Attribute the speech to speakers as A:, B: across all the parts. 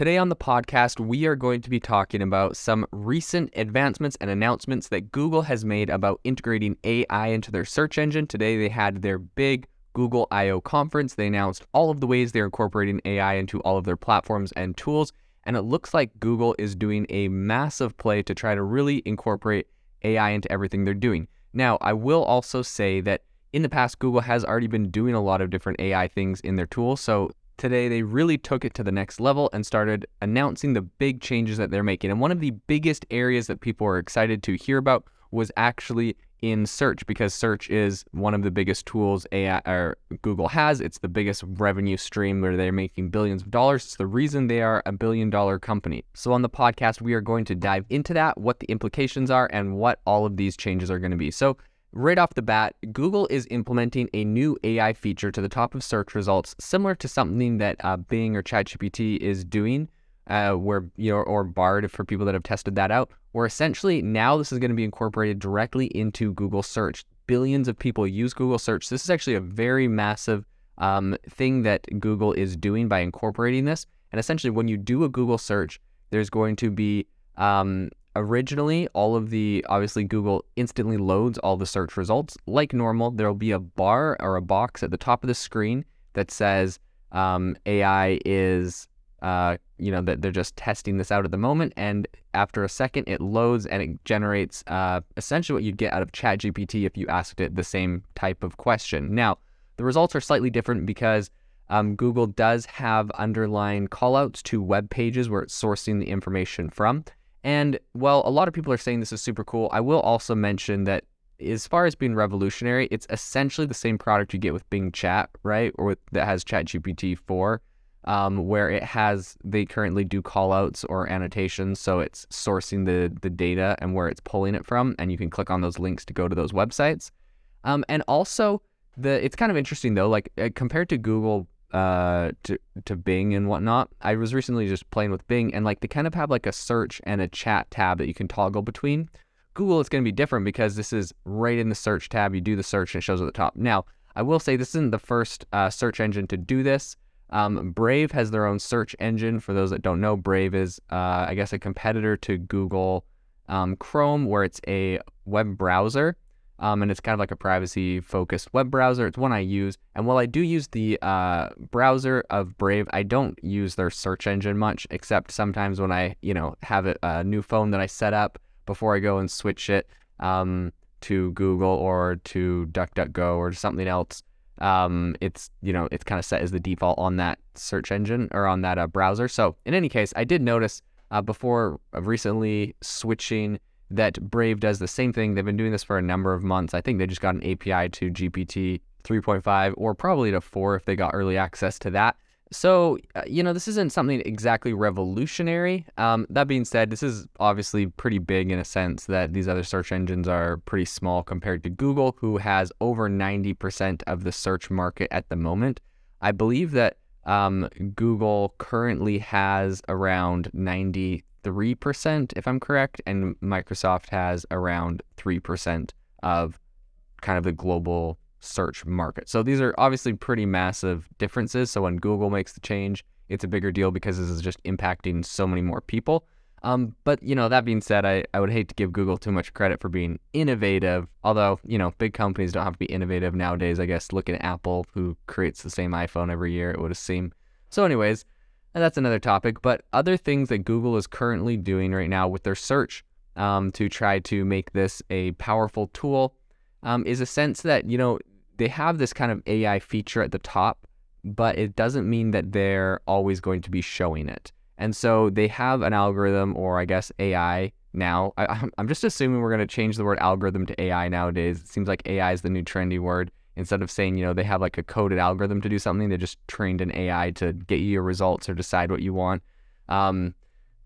A: Today on the podcast, we are going to be talking about some recent advancements and announcements that Google has made about integrating AI into their search engine. Today, they had their big Google I/O conference. They announced all of the ways they're incorporating AI into all of their platforms and tools. And it looks like Google is doing a massive play to try to really incorporate AI into everything they're doing. Now, I will also say that in the past, Google has already been doing a lot of different AI things in their tools. So today they really took it to the next level and started announcing the big changes that they're making. And one of the biggest areas that people are excited to hear about was actually in search because search is one of the biggest tools AI or Google has. It's the biggest revenue stream where they're making billions of dollars. It's the reason they are a billion dollar company. So on the podcast, we are going to dive into that, what the implications are, and what all of these changes are going to be. So Right off the bat, Google is implementing a new AI feature to the top of search results, similar to something that uh, Bing or ChatGPT is doing, uh, where you know, or Bard for people that have tested that out. Where essentially now this is going to be incorporated directly into Google Search. Billions of people use Google Search. This is actually a very massive um, thing that Google is doing by incorporating this. And essentially, when you do a Google search, there's going to be um, originally all of the obviously Google instantly loads all the search results like normal. There'll be a bar or a box at the top of the screen that says um, AI is uh, you know that they're just testing this out at the moment, and after a second it loads and it generates uh, essentially what you'd get out of ChatGPT if you asked it the same type of question. Now the results are slightly different because um, Google does have underlying callouts to web pages where it's sourcing the information from. And while a lot of people are saying this is super cool, I will also mention that as far as being revolutionary, it's essentially the same product you get with Bing Chat, right? Or with that has ChatGPT 4, um, where it has they currently do callouts or annotations, so it's sourcing the the data and where it's pulling it from, and you can click on those links to go to those websites. Um, and also the it's kind of interesting though, like uh, compared to Google uh to to Bing and whatnot. I was recently just playing with Bing and like they kind of have like a search and a chat tab that you can toggle between. Google it's going to be different because this is right in the search tab. You do the search and it shows at the top. Now, I will say this isn't the first uh, search engine to do this. Um, Brave has their own search engine. For those that don't know, Brave is, uh, I guess, a competitor to Google um, Chrome, where it's a web browser um, and it's kind of like a privacy focused web browser. It's one I use. And while I do use the uh, browser of Brave, I don't use their search engine much, except sometimes when I, you know, have a, a new phone that I set up before I go and switch it um, to Google or to DuckDuckGo or something else. Um, it's you know it's kind of set as the default on that search engine or on that uh, browser. So in any case, I did notice uh, before recently switching that Brave does the same thing. They've been doing this for a number of months. I think they just got an API to GPT 3.5 or probably to 4 if they got early access to that. So, uh, you know, this isn't something exactly revolutionary. Um, that being said, this is obviously pretty big in a sense that these other search engines are pretty small compared to Google, who has over 90% of the search market at the moment. I believe that um, Google currently has around 90 3%, if I'm correct, and Microsoft has around 3% of kind of the global search market. So these are obviously pretty massive differences. So when Google makes the change, it's a bigger deal because this is just impacting so many more people. Um, but you know, that being said, I, I would hate to give Google too much credit for being innovative. Although, you know, big companies don't have to be innovative nowadays. I guess look at Apple, who creates the same iPhone every year, it would seem. So, anyways, and that's another topic. But other things that Google is currently doing right now with their search um, to try to make this a powerful tool um, is a sense that, you know, they have this kind of AI feature at the top, but it doesn't mean that they're always going to be showing it. And so they have an algorithm, or I guess AI now. I, I'm just assuming we're going to change the word algorithm to AI nowadays. It seems like AI is the new trendy word instead of saying, you know, they have like a coded algorithm to do something, they just trained an AI to get you your results or decide what you want. Um,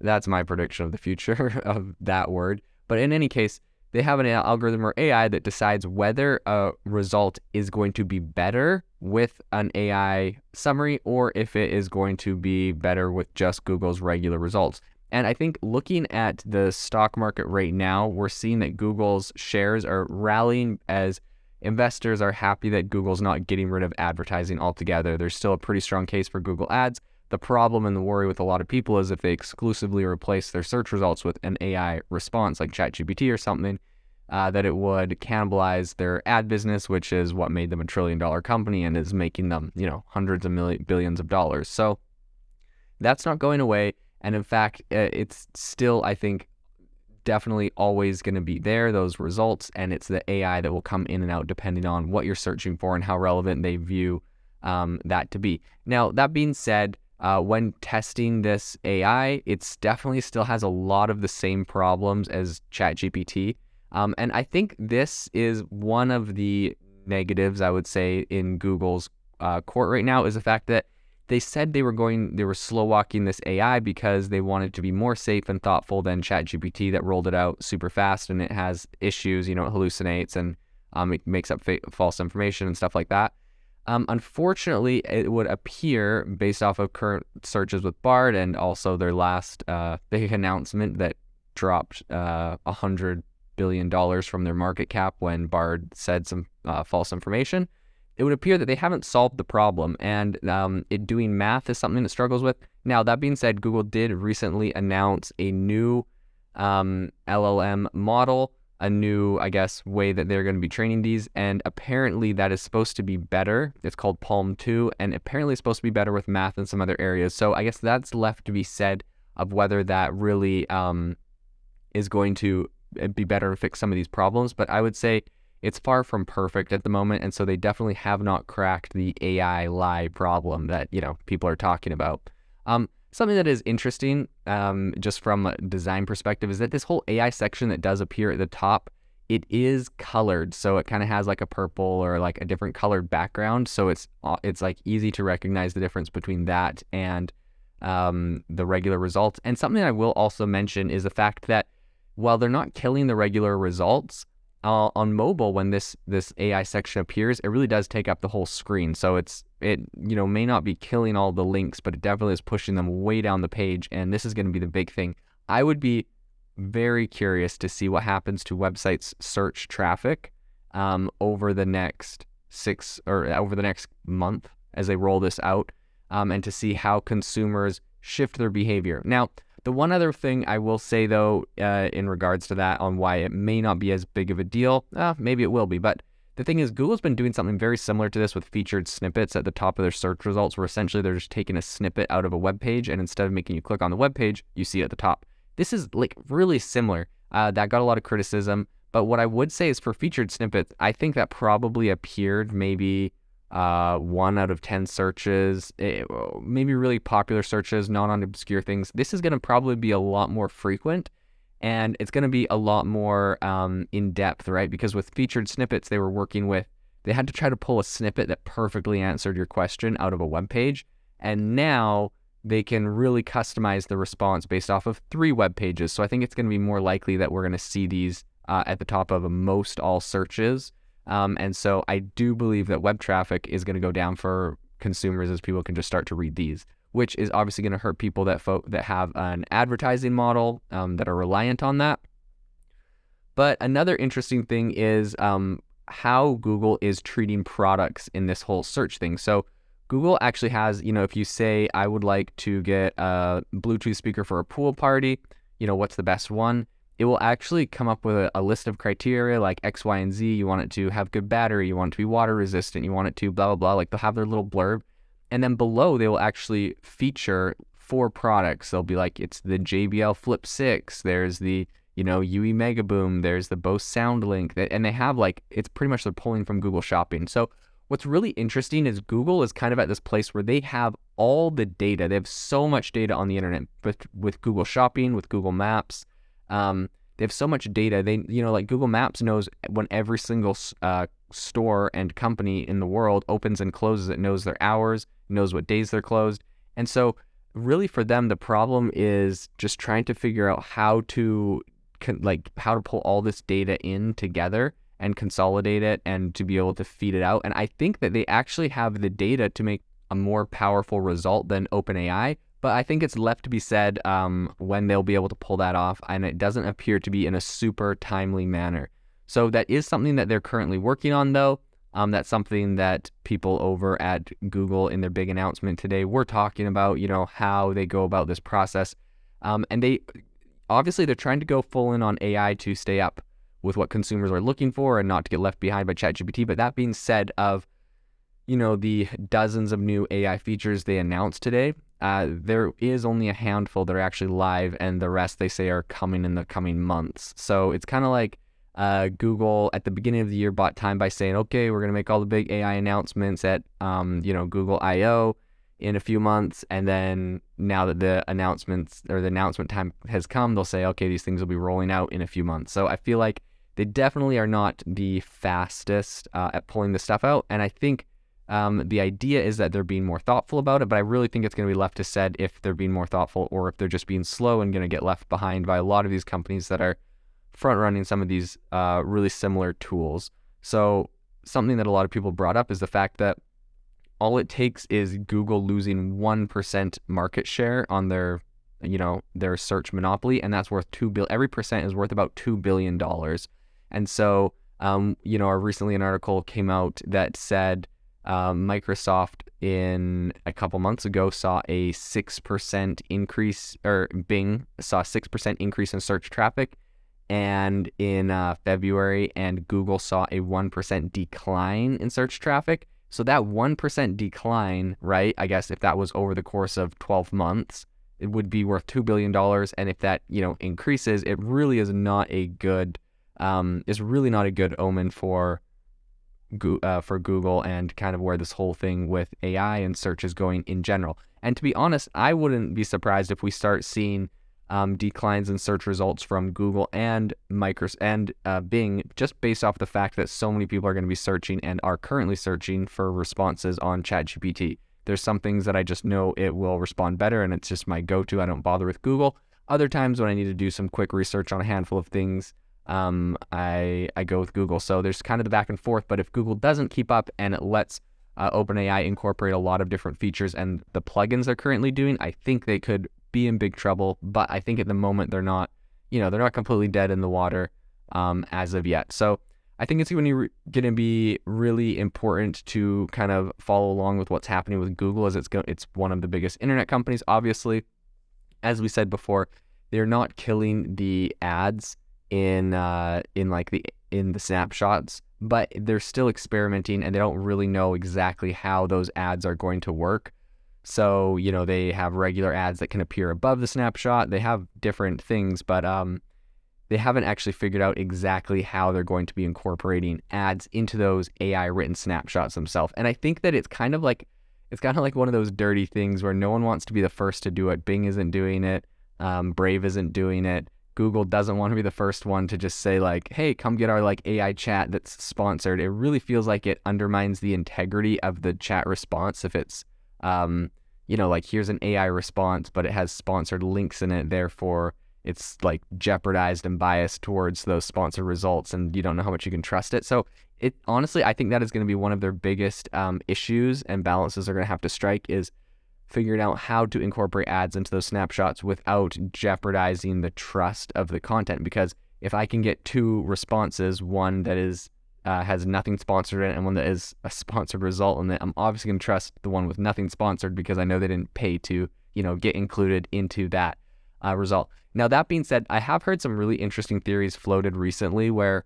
A: that's my prediction of the future of that word. But in any case, they have an algorithm or AI that decides whether a result is going to be better with an AI summary or if it is going to be better with just Google's regular results. And I think looking at the stock market right now, we're seeing that Google's shares are rallying as investors are happy that Google's not getting rid of advertising altogether. There's still a pretty strong case for Google Ads, the problem and the worry with a lot of people is if they exclusively replace their search results with an AI response like ChatGPT or something, uh, that it would cannibalize their ad business, which is what made them a trillion dollar company and is making them, you know, hundreds of million billions of dollars. So that's not going away. And in fact, uh, it's still, I think, definitely always going to be there, those results. And it's the AI that will come in and out depending on what you're searching for and how relevant they view um, that to be. Now, that being said, uh, when testing this AI, it's definitely still has a lot of the same problems as ChatGPT. Um, and I think this is one of the negatives I would say in Google's uh, court right now is the fact that they said they were going, they were slow walking this AI because they wanted to be more safe and thoughtful than ChatGPT that rolled it out super fast and it has issues, you know, it hallucinates and um, it makes up fa- false information and stuff like that. Um, unfortunately, it would appear, based off of current searches with Bard and also their last uh, big announcement that dropped uh, a uh, hundred billion dollars from their market cap when Bard said some uh, false information, it would appear that they haven't solved the problem, and um, it doing math is something that struggles with. Now, that being said, Google did recently announce a new um, LLM model a new, I guess, way that they're going to be training these. And apparently that is supposed to be better. It's called PaLM 2, and apparently it's supposed to be better with math and some other areas. So I guess that's left to be said of whether that really um, is going to uh, be better and fix some of these problems. But I would say it's far from perfect at the moment. And so they definitely have not cracked the AI lie problem that, you know, people are talking about. Um, Something that is interesting, um, just from a design perspective, is that this whole AI section that does appear at the top, it is colored, so it kind of has like a purple or like a different colored background. So it's uh, it's like easy to recognize the difference between that and um, the regular results. And something I will also mention is the fact that while they're not killing the regular results, uh, on mobile when this this AI section appears, it really does take up the whole screen. So it's it you know may not be killing all the links, but it definitely is pushing them way down the page. And this is going to be the big thing. I would be very curious to see what happens to websites search traffic um, over the next six or over the next month as they roll this out, um, and to see how consumers shift their behavior. Now the one other thing I will say, though, uh, in regards to that, on why it may not be as big of a deal, uh, maybe it will be, but the thing is, Google's been doing something very similar to this with featured snippets at the top of their search results, where essentially they're just taking a snippet out of a web page, and instead of making you click on the web page, you see it at the top. This is like really similar. Uh, that got a lot of criticism, but what I would say is for featured snippets, I think that probably appeared maybe uh, one out of 10 searches, eh, maybe really popular searches, not on obscure things. This is going to probably be a lot more frequent and it's going to be a lot more um, in depth, right? Because with featured snippets, they were working with, they had to try to pull a snippet that perfectly answered your question out of a web page. And now they can really customize the response based off of three web pages. So I think it's going to be more likely that we're going to see these uh, at the top of most all searches um, and so I do believe that web traffic is going to go down for consumers as people can just start to read these, which is obviously going to hurt people that fo- that have an advertising model um, that are reliant on that. But another interesting thing is um, how Google is treating products in this whole search thing. So Google actually has, you know, if you say I would like to get a Bluetooth speaker for a pool party, you know, what's the best one? It will actually come up with a, a, list of criteria like X, Y, and Z. You want it to have good battery, you want it to be water resistant, you want it to blah, blah, blah. Like they'll have their little blurb. And then below, they will actually feature four products. They'll be like, it's the JBL Flip 6, there's the, you know, UE Mega Boom, there's the Bose SoundLink. And they have like, it's pretty much they're pulling from Google Shopping. So what's really interesting is Google is kind of at this place where they have all the data. They have so much data on the internet with, with Google Shopping, with Google Maps um, they have so much data. They, you know, like Google Maps knows when every single uh, store and company in the world opens and closes. It knows their hours, knows what days they're closed, and so really for them the problem is just trying to figure out how to like how to pull all this data in together and consolidate it and to be able to feed it out. And I think that they actually have the data to make a more powerful result than OpenAI, but I think it's left to be said um, when they'll be able to pull that off, and it doesn't appear to be in a super timely manner. So that is something that they're currently working on, though. Um, that's something that people over at Google in their big announcement today were talking about, you know, how they go about this process. Um, and they obviously they're trying to go full in on AI to stay up with what consumers are looking for and not to get left behind by ChatGPT. But that being said, of you know the dozens of new AI features they announced today, uh, there is only a handful that are actually live, and the rest they say are coming in the coming months. So it's kind of like uh, Google at the beginning of the year bought time by saying, "Okay, we're going to make all the big AI announcements at um, you know Google I/O in a few months," and then now that the announcements or the announcement time has come, they'll say, "Okay, these things will be rolling out in a few months." So I feel like they definitely are not the fastest uh, at pulling this stuff out, and I think um, the idea is that they're being more thoughtful about it, but I really think it's going to be left to said if they're being more thoughtful or if they're just being slow and going to get left behind by a lot of these companies that are front running some of these uh, really similar tools. So, something that a lot of people brought up is the fact that all it takes is Google losing 1% market share on their you know their search monopoly and that's worth 2 bill every percent is worth about 2 billion dollars and so um, you know recently an article came out that said um, Microsoft in a couple months ago saw a 6% increase, or Bing saw a 6% increase in search traffic. And in uh, February, and Google saw a 1% decline in search traffic. So that 1% decline, right? I guess if that was over the course of 12 months, it would be worth $2 billion. And if that, you know, increases, it really is not a good, um, is really not a good omen for uh, for Google and kind of where this whole thing with AI and search is going in general. And to be honest, I wouldn't be surprised if we start seeing um, declines in search results from Google and Microsoft and uh, Bing just based off the fact that so many people are going to be searching and are currently searching for responses on ChatGPT. There's some things that I just know it will respond better, and it's just my go-to. I don't bother with Google. Other times when I need to do some quick research on a handful of things, um, I I go with Google. So there's kind of the back and forth. But if Google doesn't keep up and it lets uh, OpenAI incorporate a lot of different features and the plugins they're currently doing, I think they could be in big trouble. But I think at the moment they're not, you know, they're not completely dead in the water um, as of yet. So I think it's going to, re- going to be really important to kind of follow along with what's happening with Google, as it's go- it's one of the biggest internet companies. Obviously, as we said before, they're not killing the ads in uh, in like the in the snapshots, but they're still experimenting and they don't really know exactly how those ads are going to work. So you know they have regular ads that can appear above the snapshot. They have different things, but um, they haven't actually figured out exactly how they're going to be incorporating ads into those AI written snapshots themselves. And I think that it's kind of like it's kind of like one of those dirty things where no one wants to be the first to do it. Bing isn't doing it. Um, Brave isn't doing it. Google doesn't want to be the first one to just say like, "Hey, come get our like AI chat that's sponsored." It really feels like it undermines the integrity of the chat response if it's um, you know, like here's an AI response, but it has sponsored links in it, therefore it's like jeopardized and biased towards those sponsored results and you don't know how much you can trust it. So it honestly, I think that is going to be one of their biggest um, issues and balances they're going to have to strike is figuring out how to incorporate ads into those snapshots without jeopardizing the trust of the content. Because if I can get two responses, one that is uh, has nothing sponsored in it and one that is a sponsored result in it, I'm obviously going to trust the one with nothing sponsored because I know they didn't pay to you know get included into that uh, result. Now that being said, I have heard some really interesting theories floated recently where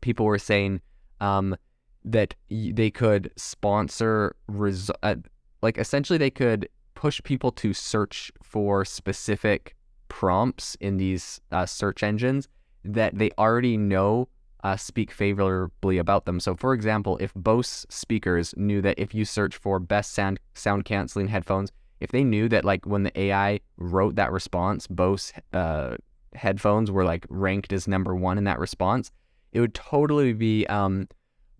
A: people were saying um, that they could sponsor res- uh, like essentially they could push people to search for specific prompts in these uh, search engines that they already know uh, speak favorably about them. So, for example, if Bose speakers knew that if you search for best sound sound canceling headphones, if they knew that like when the AI wrote that response, Bose uh, headphones were like ranked as number one in that response, it would totally be um,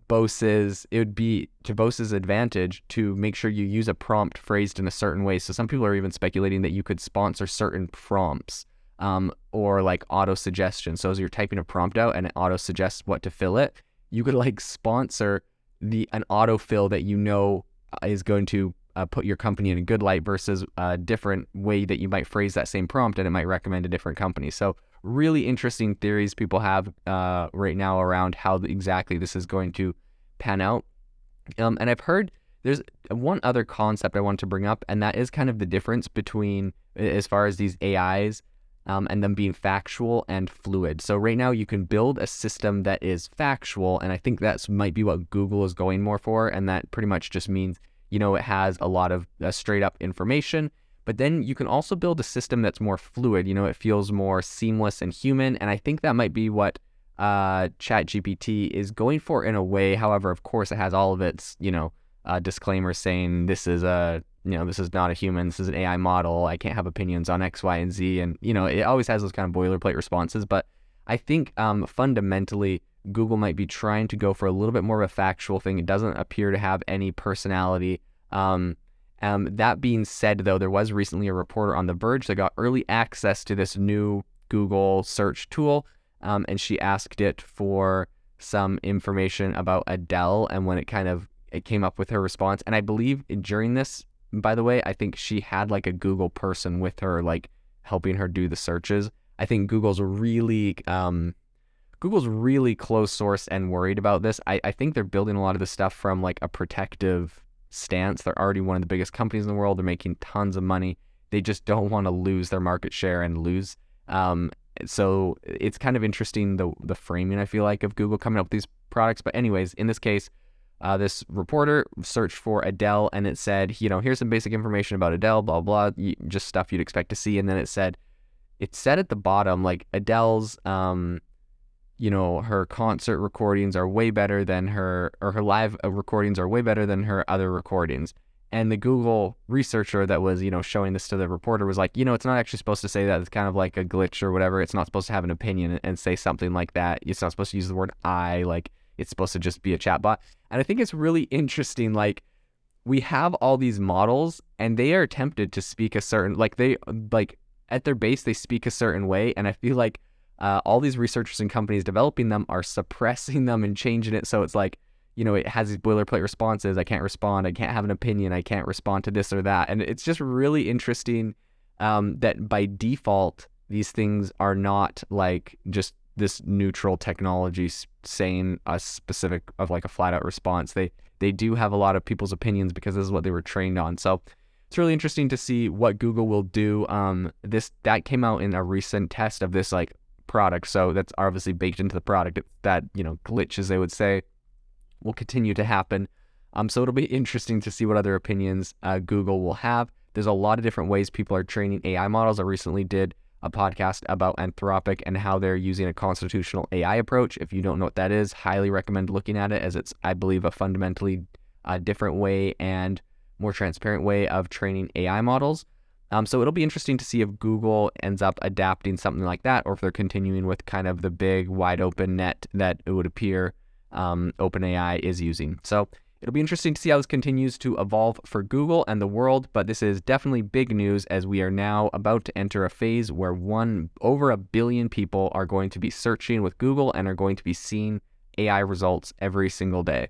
A: Bose's it would be to Bose's advantage to make sure you use a prompt phrased in a certain way. So some people are even speculating that you could sponsor certain prompts um, or like auto suggestion. So as you're typing a prompt out and it auto suggests what to fill it, you could like sponsor the an autofill that you know uh, is going to uh, put your company in a good light versus a different way that you might phrase that same prompt and it might recommend a different company. So really interesting theories people have uh, right now around how exactly this is going to pan out. Um, and I've heard there's one other concept I want to bring up, and that is kind of the difference between as far as these AIs um, and them being factual and fluid. So right now you can build a system that is factual, and I think that's might be what Google is going more for, and that pretty much just means you know it has a lot of uh, straight up information. But then you can also build a system that's more fluid. You know, it feels more seamless and human, and I think that might be what uh, ChatGPT is going for in a way. However, of course, it has all of its you know uh, disclaimers saying this is a you know, this is not a human, this is an AI model. I can't have opinions on X, Y, and Z. And, you know, it always has those kind of boilerplate responses. But I think um, fundamentally, Google might be trying to go for a little bit more of a factual thing. It doesn't appear to have any personality. Um, um, that being said, though, there was recently a reporter on The Verge that got early access to this new Google search tool, um, and she asked it for some information about Adele, and when it kind of it came up with her response, and I believe during this by the way, I think she had like a Google person with her, like helping her do the searches. I think Google's really um, Google's really close source and worried about this. I, I think they're building a lot of this stuff from like a protective stance. They're already one of the biggest companies in the world. They're making tons of money. They just don't want to lose their market share and lose. Um, so it's kind of interesting the the framing I feel like of Google coming up with these products. But anyways, in this case, uh, this reporter searched for Adele and it said, you know, here's some basic information about Adele, blah, blah, just stuff you'd expect to see. And then it said, it said at the bottom, like Adele's, um, you know, her concert recordings are way better than her, or her live uh, recordings are way better than her other recordings. And the Google researcher that was, you know, showing this to the reporter was like, you know, it's not actually supposed to say that. It's kind of like a glitch or whatever. It's not supposed to have an opinion and say something like that. It's not supposed to use the word I. Like, it's supposed to just be a chatbot. And I think it's really interesting. Like, we have all these models and they are tempted to speak a certain, like, they, like, at their base, they speak a certain way. And I feel like uh, all these researchers and companies developing them are suppressing them and changing it. So it's like, you know, it has these boilerplate responses. I can't respond. I can't have an opinion. I can't respond to this or that. And it's just really interesting um, that by default, these things are not like just this neutral technology saying a specific of like a flat out response. They they do have a lot of people's opinions because this is what they were trained on. So it's really interesting to see what Google will do. Um, this that came out in a recent test of this like product, so that's obviously baked into the product. That you know glitch, as they would say, will continue to happen. Um, so it'll be interesting to see what other opinions uh, Google will have. There's a lot of different ways people are training AI models. I recently did a podcast about Anthropic and how they're using a constitutional AI approach. If you don't know what that is, highly recommend looking at it as it's, I believe, a fundamentally uh, different way and more transparent way of training AI models. Um, so it'll be interesting to see if Google ends up adapting something like that, or if they're continuing with kind of the big wide open net that it would appear um, OpenAI is using. So It'll be interesting to see how this continues to evolve for Google and the world, but this is definitely big news as we are now about to enter a phase where one over a billion people are going to be searching with Google and are going to be seeing AI results every single day.